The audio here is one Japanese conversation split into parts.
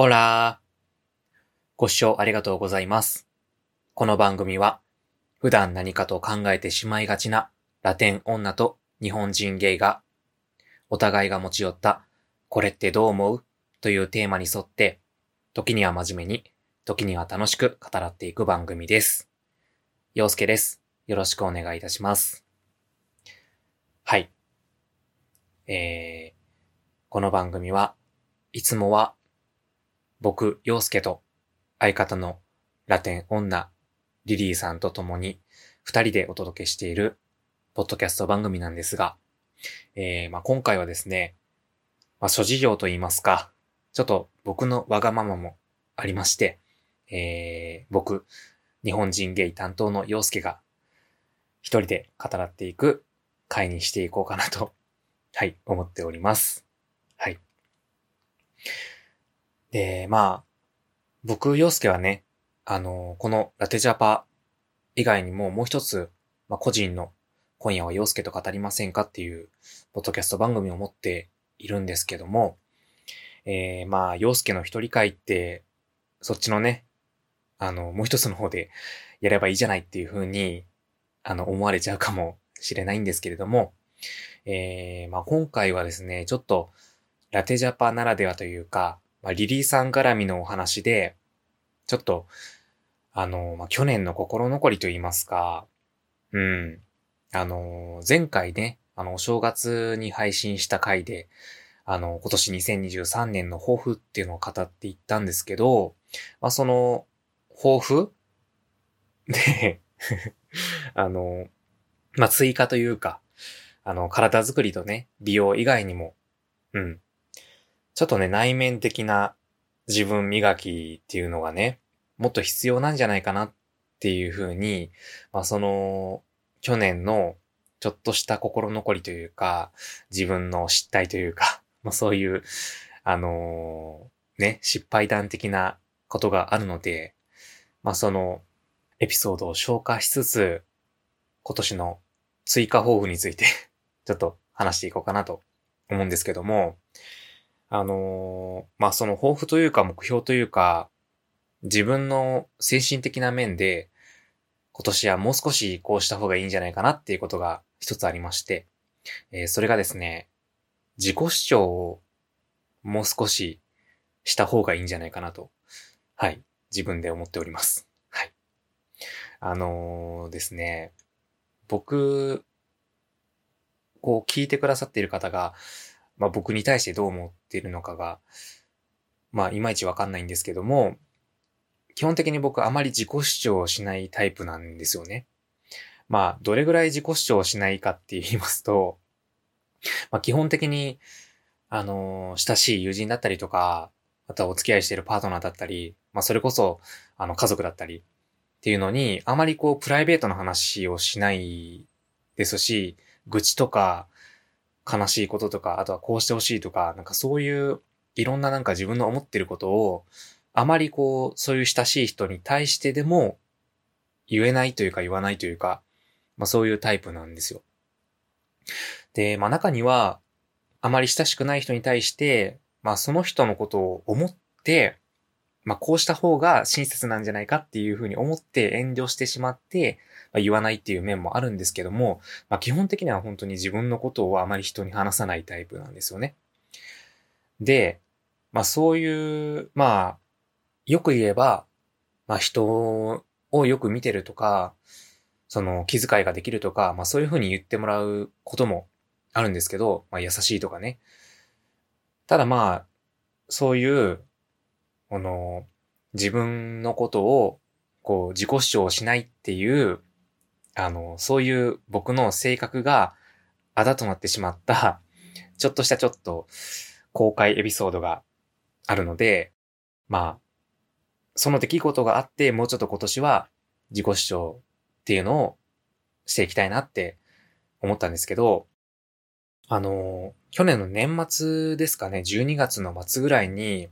オラー。ご視聴ありがとうございます。この番組は、普段何かと考えてしまいがちなラテン女と日本人ゲイが、お互いが持ち寄った、これってどう思う？というテーマに沿って、時には真面目に、時には楽しく語らっていく番組です。陽介です。よろしくお願いいたします。はい。えー、この番組はいつもは僕、陽介と相方のラテン女、リリーさんと共に二人でお届けしているポッドキャスト番組なんですが、えーまあ、今回はですね、まあ、諸事情と言いますか、ちょっと僕のわがままもありまして、えー僕、日本人ゲイ担当の陽介が一人で語らっていく回にしていこうかなと、はい、思っております。はい。で、まあ、僕、洋介はね、あの、このラテジャパ以外にももう一つ、まあ、個人の今夜は洋介と語りませんかっていう、ポッドキャスト番組を持っているんですけども、えー、まあ、洋介の一人会って、そっちのね、あの、もう一つの方でやればいいじゃないっていう風に、あの、思われちゃうかもしれないんですけれども、えー、まあ、今回はですね、ちょっと、ラテジャパならではというか、まあ、リリーさん絡みのお話で、ちょっと、あの、まあ、去年の心残りと言いますか、うん。あの、前回ね、あの、お正月に配信した回で、あの、今年2023年の抱負っていうのを語っていったんですけど、まあ、その、抱負？で、あの、まあ、追加というか、あの、体作りとね、美容以外にも、うん。ちょっとね、内面的な自分磨きっていうのがね、もっと必要なんじゃないかなっていうふうに、まあその、去年のちょっとした心残りというか、自分の失態というか、まあそういう、あのーね、失敗談的なことがあるので、まあその、エピソードを消化しつつ、今年の追加抱負について、ちょっと話していこうかなと思うんですけども、あのーまあ、その抱負というか目標というか、自分の精神的な面で、今年はもう少しこうした方がいいんじゃないかなっていうことが一つありまして、えーそれがですね、自己主張をもう少しした方がいいんじゃないかなと、はい、自分で思っております。はい。あのーですね、僕、こう聞いてくださっている方が、まあ僕に対してどう思っているのかが、まあいまいちわかんないんですけども、基本的に僕あまり自己主張をしないタイプなんですよね。まあどれぐらい自己主張をしないかって言いますと、まあ基本的に、あの親しい友人だったりとか、あとはお付き合いしてるパートナーだったり、まあそれこそ、あの家族だったりっていうのに、あまりこうプライベートな話をしないですし、愚痴とか、悲しいこととか、あとはこうしてほしいとか、なんかそういういろんななんか自分の思ってることを、あまりこう、そういう親しい人に対してでも言えないというか言わないというか、まあそういうタイプなんですよ。で、まあ中には、あまり親しくない人に対して、まあその人のことを思って、まあこうした方が親切なんじゃないかっていうふうに思って遠慮してしまって、まあ、言わないっていう面もあるんですけども、まあ基本的には本当に自分のことをあまり人に話さないタイプなんですよね。で、まあそういう、まあ、よく言えば、まあ人をよく見てるとか、その気遣いができるとか、まあそういうふうに言ってもらうこともあるんですけど、まあ優しいとかね。ただまあ、そういう、この、自分のことを、こう、自己主張しないっていう、あの、そういう僕の性格があだとなってしまった、ちょっとしたちょっと公開エピソードがあるので、まあ、その出来事があって、もうちょっと今年は自己主張っていうのをしていきたいなって思ったんですけど、あの、去年の年末ですかね、12月の末ぐらいに、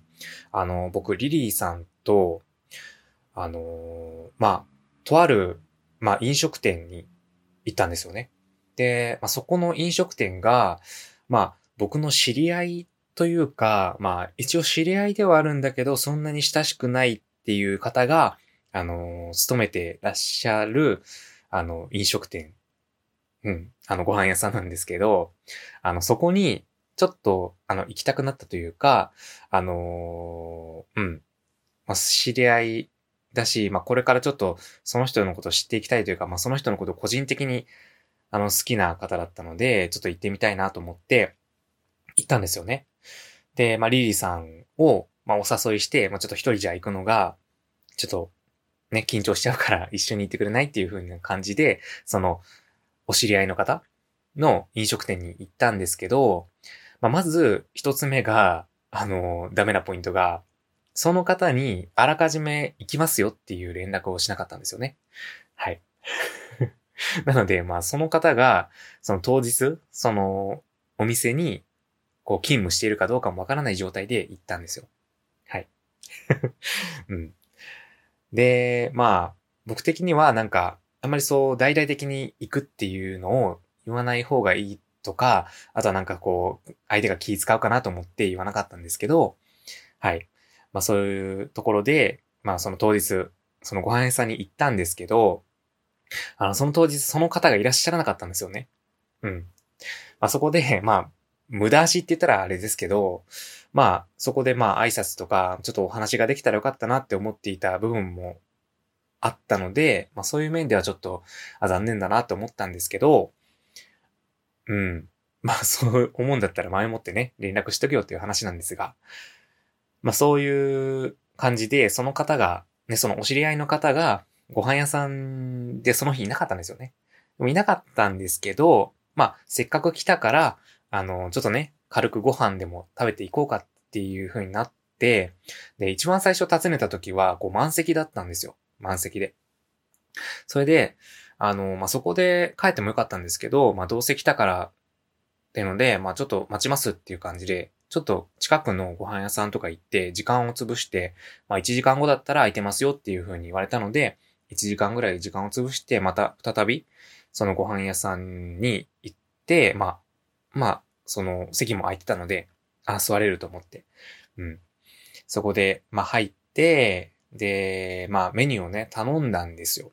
あの、僕、リリーさんと、あの、まあ、とある、まあ、飲食店に行ったんですよね。で、まあ、そこの飲食店が、まあ、僕の知り合いというか、まあ、一応知り合いではあるんだけど、そんなに親しくないっていう方が、あの、勤めてらっしゃる、あの、飲食店、うん、あの、ご飯屋さんなんですけど、あの、そこに、ちょっと、あの、行きたくなったというか、あのー、うん、まあ、知り合いだし、まあ、これからちょっと、その人のことを知っていきたいというか、まあ、その人のことを個人的に、あの、好きな方だったので、ちょっと行ってみたいなと思って、行ったんですよね。で、まあ、リリーさんを、まあ、お誘いして、まあ、ちょっと一人じゃ行くのが、ちょっと、ね、緊張しちゃうから 一緒に行ってくれないっていう風な感じで、その、お知り合いの方の飲食店に行ったんですけど、まあ、まず一つ目が、あの、ダメなポイントが、その方にあらかじめ行きますよっていう連絡をしなかったんですよね。はい。なので、まあ、その方が、その当日、そのお店に、こう、勤務しているかどうかもわからない状態で行ったんですよ。はい。うん。で、まあ、僕的にはなんか、あんまりそう大々的に行くっていうのを言わない方がいいとか、あとはなんかこう、相手が気使うかなと思って言わなかったんですけど、はい。まあそういうところで、まあその当日、そのご飯屋さんに行ったんですけど、あの、その当日その方がいらっしゃらなかったんですよね。うん。まあそこで、まあ、無駄足って言ったらあれですけど、まあ、そこでまあ挨拶とか、ちょっとお話ができたらよかったなって思っていた部分もあったので、まあそういう面ではちょっと、あ、残念だなって思ったんですけど、うん。まあ そう思うんだったら前もってね、連絡しとけよっていう話なんですが、まあそういう感じで、その方が、ね、そのお知り合いの方が、ご飯屋さんでその日いなかったんですよね。いなかったんですけど、まあせっかく来たから、あの、ちょっとね、軽くご飯でも食べていこうかっていう風になって、で、一番最初訪ねた時は、こう満席だったんですよ。満席で。それで、あの、まあ、そこで帰ってもよかったんですけど、まあ、どうせ来たからっていうので、まあ、ちょっと待ちますっていう感じで、ちょっと近くのご飯屋さんとか行って、時間を潰して、まあ、1時間後だったら空いてますよっていう風に言われたので、1時間ぐらい時間を潰して、また再び、そのご飯屋さんに行って、まあ、まあ、その席も空いてたので、あ、座れると思って。うん。そこで、まあ入って、で、まあメニューをね、頼んだんですよ。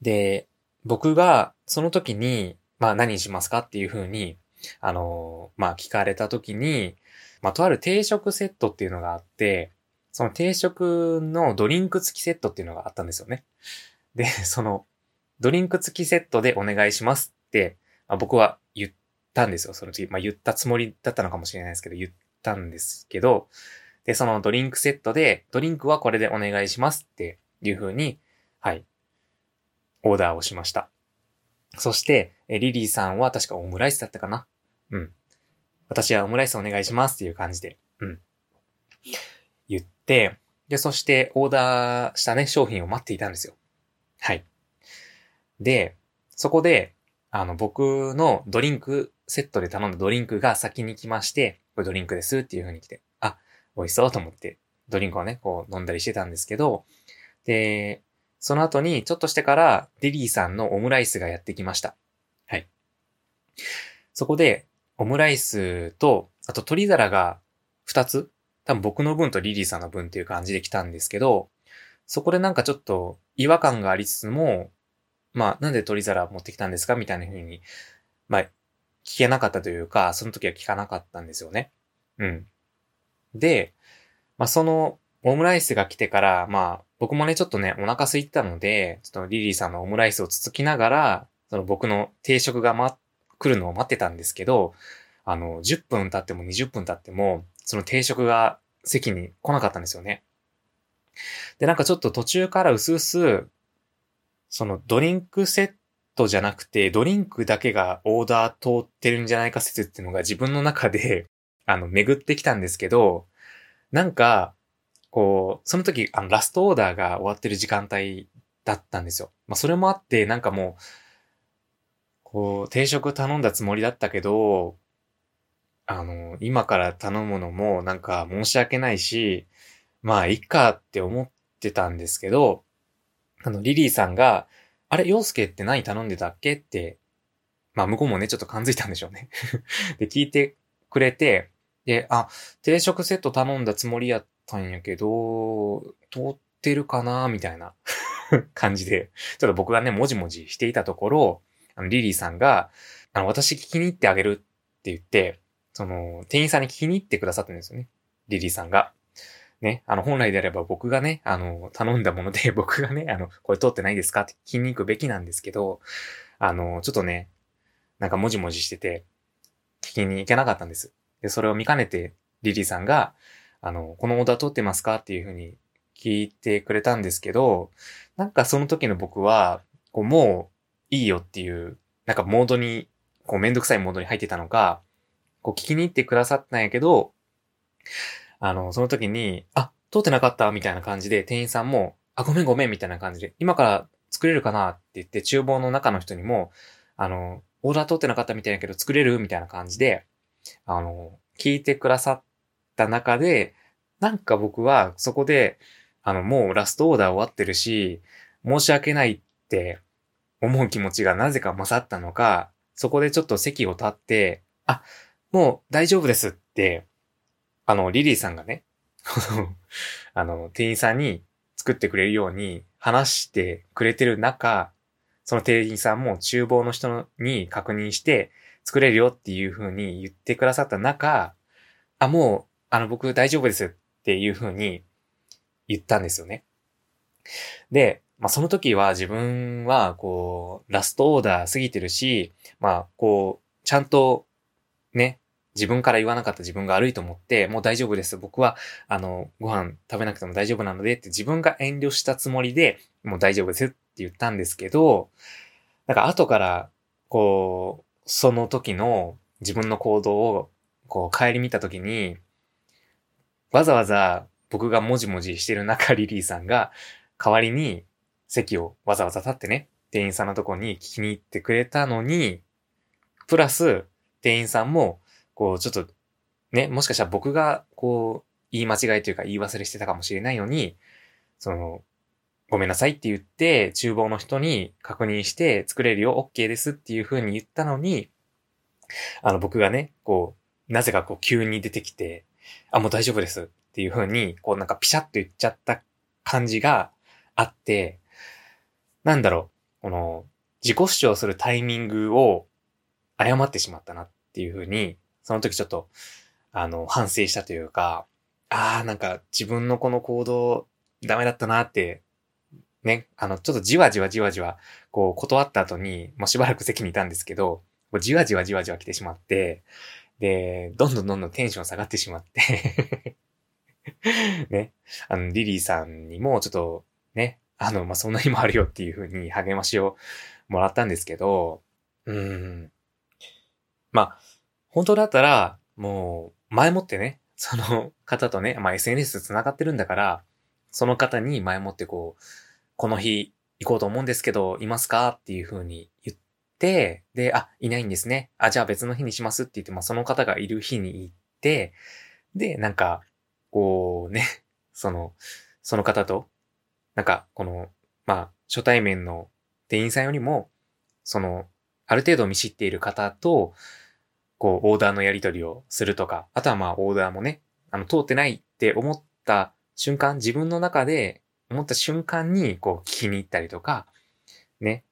で、僕がその時に、まあ何しますかっていう風に、あのまあ聞かれた時に、まあとある定食セットっていうのがあって、その定食のドリンク付きセットっていうのがあったんですよね。で、その、ドリンク付きセットでお願いしますって、まあ、僕は言ったんですよ、その時。まあ言ったつもりだったのかもしれないですけど、言ったんですけど、で、そのドリンクセットで、ドリンクはこれでお願いしますっていう風に、はい、オーダーをしました。そして、リリーさんは確かオムライスだったかな？うん。私はオムライスお願いしますっていう感じで、うん。言って、で、そしてオーダーしたね、商品を待っていたんですよ。はい。で、そこで、あの、僕のドリンク、セットで頼んだドリンクが先に来まして、これドリンクですっていう風に来て、あ、美味しそうと思って、ドリンクをね、こう飲んだりしてたんですけど、で、その後にちょっとしてからデリーさんのオムライスがやってきました。はい。そこで、オムライスと、あと鶏皿が2つ多分僕の分とリリーさんの分っていう感じで来たんですけど、そこでなんかちょっと違和感がありつつも、まあ、なんで鶏皿持ってきたんですか？みたいな風に、まあ、聞けなかったというか、その時は聞かなかったんですよね。うん。で、まあ、そのオムライスが来てから、まあ、僕もね、ちょっとね、お腹空いてたので、ちょっとリリーさんのオムライスをつつきながら、その僕の定食がま、来るのを待ってたんですけど、あの、10分経っても20分経っても、その定食が席に来なかったんですよね。で、なんかちょっと途中から薄々、そのドリンクセットじゃなくて、ドリンクだけがオーダー通ってるんじゃないか説っていうのが自分の中で、あの、巡ってきたんですけど、なんか、こう、その時、あの、ラストオーダーが終わってる時間帯だったんですよ。まあ、それもあって、なんかもう、こう、定食頼んだつもりだったけど、あの、今から頼むのもなんか申し訳ないし、まあ、いっかって思ってたんですけど、あの、リリーさんが、あれ、洋介って何頼んでたっけって、まあ、向こうもね、ちょっと感づいたんでしょうね で、聞いてくれて、で、あ、定食セット頼んだつもりやったんやけど、通ってるかなみたいな 感じで、ちょっと僕がね、もじもじしていたところ、あの、リリーさんが、あの、私聞きに行ってあげるって言って、その、店員さんに聞きに行ってくださったんですよね。リリーさんが。ね、あの、本来であれば僕がね、あの、頼んだもので、僕がね、あの、これ通ってないですかって聞きに行くべきなんですけど、あの、ちょっとね、なんかもじもじしてて、聞きに行けなかったんです。で、それを見かねて、リリーさんが、あの、このオーダー通ってますか？っていうふうに聞いてくれたんですけど、なんかその時の僕は、こう、もういいよっていう、なんかモードに、こう、めんどくさいモードに入ってたのか、こう、聞きに行ってくださったんやけど、あの、その時に、あ、通ってなかったみたいな感じで、店員さんも、あ、ごめんごめんみたいな感じで、今から作れるかなって言って、厨房の中の人にも、あの、オーダー通ってなかったみたいだけど作れるみたいな感じで、あの、聞いてくださった中で、なんか僕はそこで、あの、もうラストオーダー終わってるし、申し訳ないって思う気持ちがなぜか勝ったのか、そこでちょっと席を立って、あ、もう大丈夫ですって、あの、リリーさんがね、あの、店員さんに作ってくれるように話してくれてる中、その店員さんも厨房の人に確認して作れるよっていう風に言ってくださった中、あ、もう、あの、僕大丈夫ですっていう風に言ったんですよね。で、まあ、その時は自分は、こう、ラストオーダー過ぎてるし、まあ、こう、ちゃんと、ね、自分から言わなかった自分が悪いと思って、もう大丈夫です。僕は、あの、ご飯食べなくても大丈夫なのでって自分が遠慮したつもりで、もう大丈夫ですって言ったんですけど、なんか後から、こう、その時の自分の行動を、こう、帰り見た時に、わざわざ僕がもじもじしてる中、リリーさんが、代わりに席をわざわざ立ってね、店員さんのとこに聞きに行ってくれたのに、プラス、店員さんも、こう、ちょっと、ね、もしかしたら僕が、こう、言い間違いというか言い忘れしてたかもしれないのに、その、ごめんなさいって言って、厨房の人に確認して作れるよ、OK ですっていう風に言ったのに、あの、僕がね、こう、なぜかこう急に出てきて、あ、もう大丈夫です。っていう風に、こうなんかピシャッと言っちゃった感じがあって、なんだろう、この、自己主張するタイミングを誤ってしまったなっていう風に、その時ちょっと、あの、反省したというか、ああ、なんか自分のこの行動ダメだったなって、ね、あの、ちょっとじわじわじわじわ、こう、断った後に、もうしばらく席にいたんですけど、じわじわじわじわ来てしまって、で、どんどんどんどんテンション下がってしまって。ね、あの、リリーさんにもちょっと、ね、あの、まあ、そんな日もあるよっていう風に励ましをもらったんですけど、うん。まあ、本当だったら、もう、前もってね、その方とね、まあ、SNS 繋がってるんだから、その方に前もってこう、この日行こうと思うんですけど、いますか？っていう風に言って、で、あ、いないんですね。あ、じゃあ別の日にしますって言って、まあ、その方がいる日に行って、で、なんか、こうね、その、その方と、なんか、この、まあ、初対面の店員さんよりも、その、ある程度見知っている方と、こう、オーダーのやり取りをするとか、あとはまあ、オーダーもね、あの、通ってないって思った瞬間、自分の中で思った瞬間に、こう、聞きに行ったりとか、ね、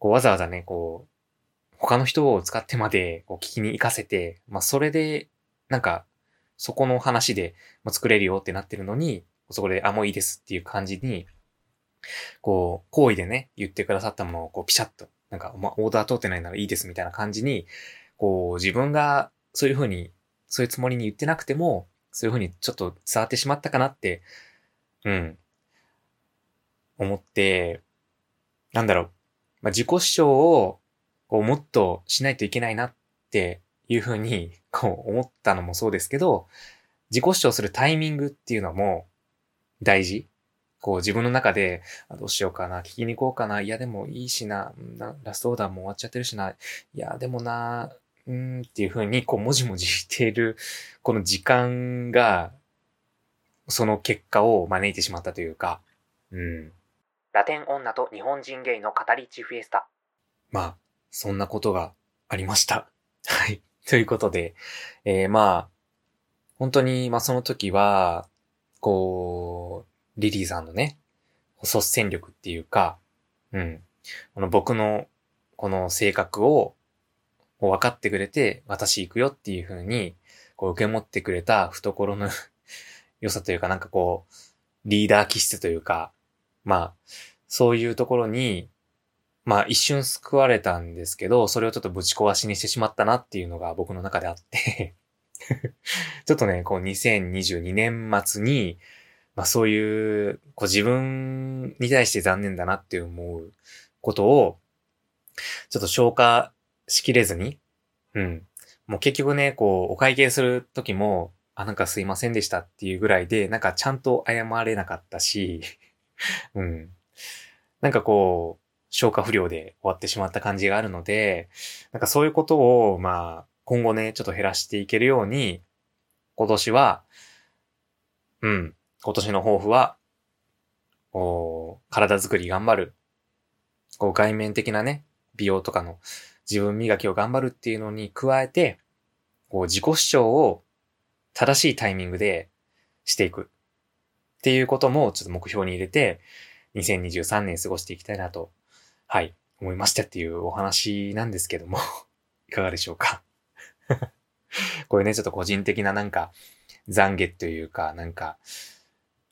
こう、わざわざね、こう、他の人を使ってまで、こう、聞きに行かせて、まあ、それで、なんか、そこの話で、まあ、作れるよってなってるのに、そこで、あ、もういいですっていう感じに、こう、好意でね、言ってくださったものを、こう、ピシャッと、なんか、まあ、オーダー通ってないならいいですみたいな感じに、こう、自分がそういうふうに、そういうつもりに言ってなくても、そういうふうにちょっと伝わってしまったかなって、うん、思って、なんだろう、まあ、自己主張を、こう、もっとしないといけないなっていうふうに、こう、思ったのもそうですけど、自己主張するタイミングっていうのも大事。こう自分の中で、どうしようかな、聞きに行こうかな、いやでもいいしな、なラストオーダーも終わっちゃってるしな、いやでもな、うんっていう風に、こう、もじもじしている、この時間が、その結果を招いてしまったというか、うん。ラテン女と日本人ゲイの語りチフィエスタ。まあ、そんなことがありました。はい。ということで、えー、まあ、本当に、まあその時は、こう、リリーさんのね、率先力っていうか、うん。この僕の、この性格を、分かってくれて、私行くよっていう風に、こう受け持ってくれた懐の 良さというか、なんかこう、リーダー気質というか、まあ、そういうところに、まあ一瞬救われたんですけど、それをちょっとぶち壊しにしてしまったなっていうのが僕の中であって ちょっとね、こう2022年末に、まあそういう、こう自分に対して残念だなって思うことを、ちょっと消化しきれずに、うん。もう結局ね、こう、お会計するときも、あ、なんかすいませんでしたっていうぐらいで、なんかちゃんと謝れなかったし、うん。なんかこう、消化不良で終わってしまった感じがあるので、なんかそういうことを、まあ、今後ね、ちょっと減らしていけるように、今年は、うん、今年の抱負は、お体づくり頑張る。こう外面的なね、美容とかの自分磨きを頑張るっていうのに加えて、こう自己主張を正しいタイミングでしていくっていうこともちょっと目標に入れて、2023年過ごしていきたいなとはい、思いましたっていうお話なんですけども いかがでしょうか？これね、ちょっと個人的ななんか、懺悔というか、なんか、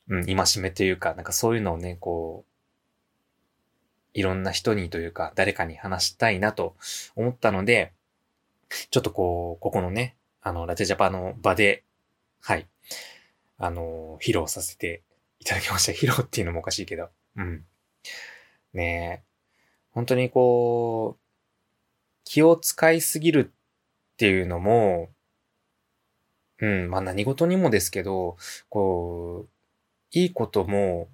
うん、戒めというか、なんかそういうのをね、こう、いろんな人にというか、誰かに話したいなと思ったので、ちょっとこう、ここのね、あの、ラテジャパの場で、はい、あの、披露させていただきました。披露っていうのもおかしいけど、うん。ねえ本当にこう、気を使いすぎるっていうのも、うん、まあ何事にもですけど、こう、いいことも、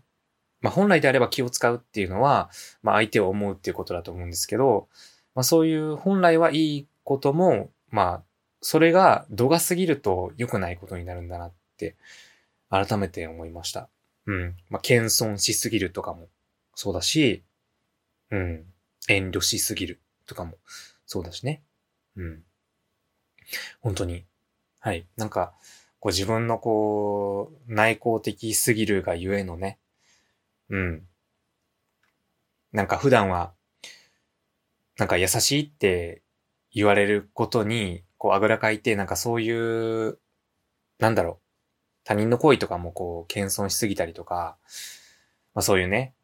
まあ本来であれば気を使うっていうのは、まあ相手を思うっていうことだと思うんですけど、まあそういう本来はいいことも、まあそれが度が過ぎると良くないことになるんだなって改めて思いました。うん。まあ謙遜しすぎるとかもそうだし、うん。遠慮しすぎるとかもそうだしね。うん。本当に。はい。なんか、こう自分のこう、内向的すぎるがゆえのね。うん。なんか普段は、なんか優しいって言われることに、こうあぐらかいて、なんかそういう、なんだろう。他人の行為とかもこう、謙遜しすぎたりとか、まあそういうね、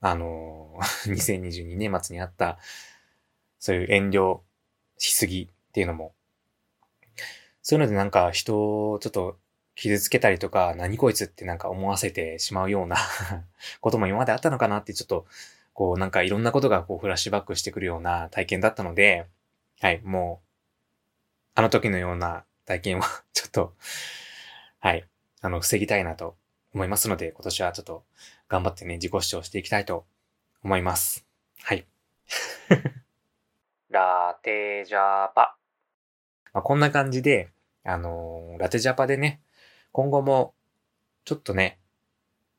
あの、2022年末にあった、そういう遠慮しすぎっていうのも、そういうのでなんか人をちょっと傷つけたりとか、何こいつってなんか思わせてしまうような ことも今まであったのかなってちょっと、こうなんかいろんなことがこうフラッシュバックしてくるような体験だったので、はい、もう、あの時のような体験は ちょっと、はい、あの、防ぎたいなと思いますので、今年はちょっと頑張ってね、自己主張していきたいと思います。はい。ラテジャパ。まあ、こんな感じで、あのー、ラテジャパでね、今後も、ちょっとね、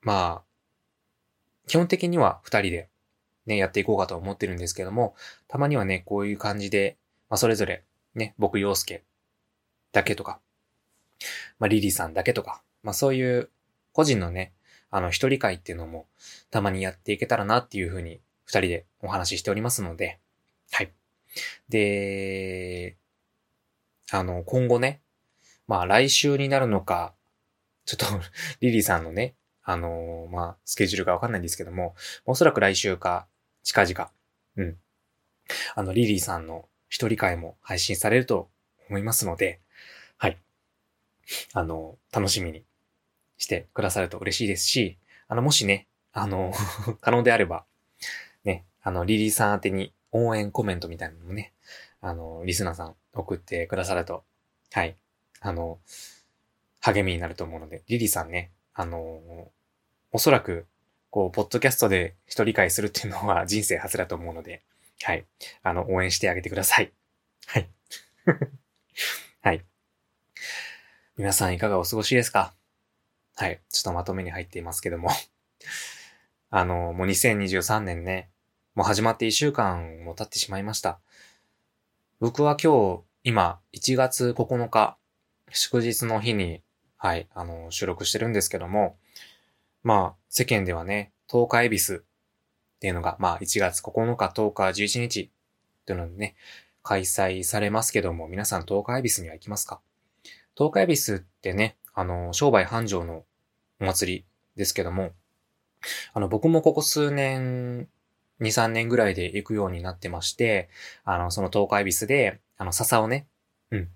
まあ、基本的には二人でね、やっていこうかと思ってるんですけども、たまにはね、こういう感じで、まあ、それぞれ、ね、僕、洋介だけとか、まあ、リリーさんだけとか、まあ、そういう個人のね、あの、一人会っていうのも、たまにやっていけたらなっていうふうに、二人でお話ししておりますので、はい。で、あの、今後ね、まあ来週になるのか、ちょっと リリーさんのね、あのまあ、スケジュールがわかんないんですけども、おそらく来週か、近々、うん。あの、リリーさんの一人会も配信されると思いますので、はい。あの、楽しみにしてくださると嬉しいですし、あの、もしね、あの 可能であれば、ね、あの、リリーさん宛てに応援コメントみたいなのもね、あの、リスナーさん送ってくださると、はい、あの、励みになると思うので、リリーさんね、あの、おそらく、こう、ポッドキャストで一人会するっていうのは 人生初だと思うので、はい、あの、応援してあげてください。はい。はい。皆さんいかがお過ごしですか？はい。ちょっとまとめに入っていますけども あの、もう2023年ね、もう始まって1週間も経ってしまいました。僕は今日、今、1月9日、祝日の日にはい、あの、収録してるんですけども、まあ、世間ではね、10日恵比寿っていうのが、まあ、1月9日、10日、11日っていうのでね、開催されますけども、皆さん10日恵比寿には行きますか ?10 日恵比寿ってね、あの、商売繁盛のお祭りですけども、あの、僕もここ数年、2、3年ぐらいで行くようになってまして、あの、その東海ビスで、あの、笹をね、うん。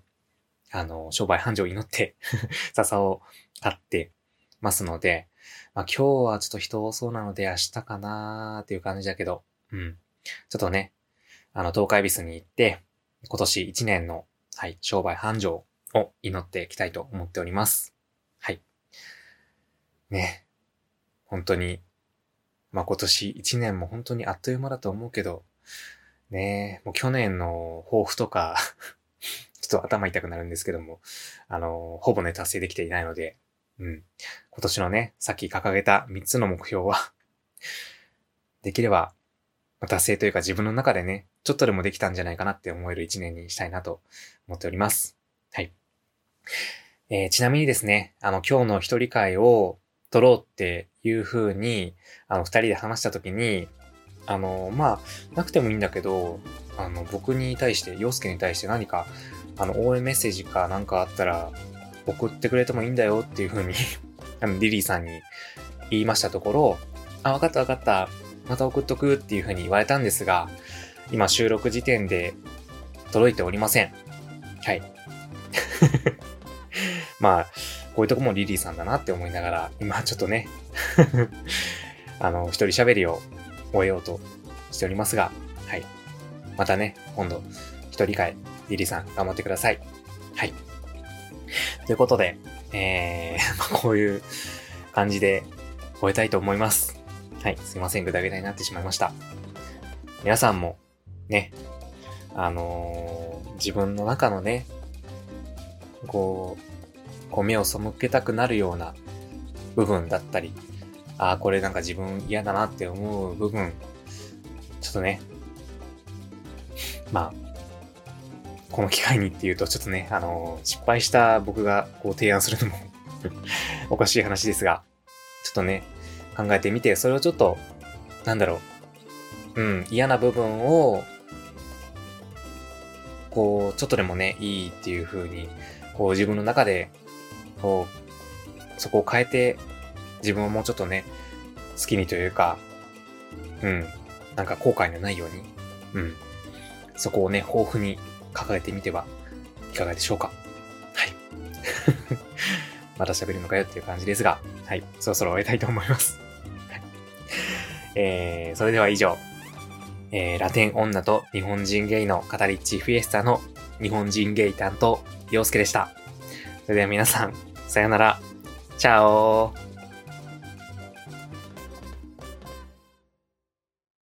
あの、商売繁盛を祈って 笹を買ってますので、まあ、今日はちょっと人多そうなので明日かなーっていう感じだけど、うん。ちょっとね、あの、東海ビスに行って、今年1年の、はい、商売繁盛を祈っていきたいと思っております。はい。ね。本当に、まあ、今年1年も本当にあっという間だと思うけど、ねもう去年の抱負とか ちょっと頭痛くなるんですけども、あの、ほぼね、達成できていないので、うん。今年のね、さっき掲げた3つの目標は できれば、達成というか自分の中でね、ちょっとでもできたんじゃないかなって思える1年にしたいなと思っております。えー、ちなみにですね、あの、今日の一人会を撮ろうっていう風に、あの、二人で話した時に、あの、まあ、なくてもいいんだけど、あの、僕に対して、洋介に対して何か、あの、応援メッセージかなんかあったら、送ってくれてもいいんだよっていう風に あの、リリーさんに言いましたところ、あ、わかったわかった。また送っとくっていう風に言われたんですが、今収録時点で届いておりません。はい。まあ、こういうとこもリリーさんだなって思いながら、今ちょっとね あの、一人喋りを終えようとしておりますが、はい。またね、今度、一人会、リリーさん頑張ってください。はい。ということで、えー、まこういう感じで終えたいと思います。はい。すいません。ぐだぐだになってしまいました。皆さんも、ね、あのー、自分の中のね、こう、こう目を背けたくなるような部分だったり、ああ、これなんか自分嫌だなって思う部分、ちょっとね、まあ、この機会にっていうとちょっとね、あのー、失敗した僕がこう提案するのも おかしい話ですが、ちょっとね、考えてみて、それをちょっと、なんだろう、うん、嫌な部分を、こう、ちょっとでもね、いいっていう風に、こう自分の中でこう、そこを変えて、自分をもうちょっとね、好きにというか、うん、なんか後悔のないように、うん、そこをね、豊富に掲げてみてはいかがでしょうか。はい。また喋るのかよっていう感じですが、はい、そろそろ終えたいと思います。えー、それでは以上、えー、ラテン女と日本人ゲイの語りッチフィエスタの日本人ゲイ担当、洋介でした。それでは皆さん、さよなら。チャオ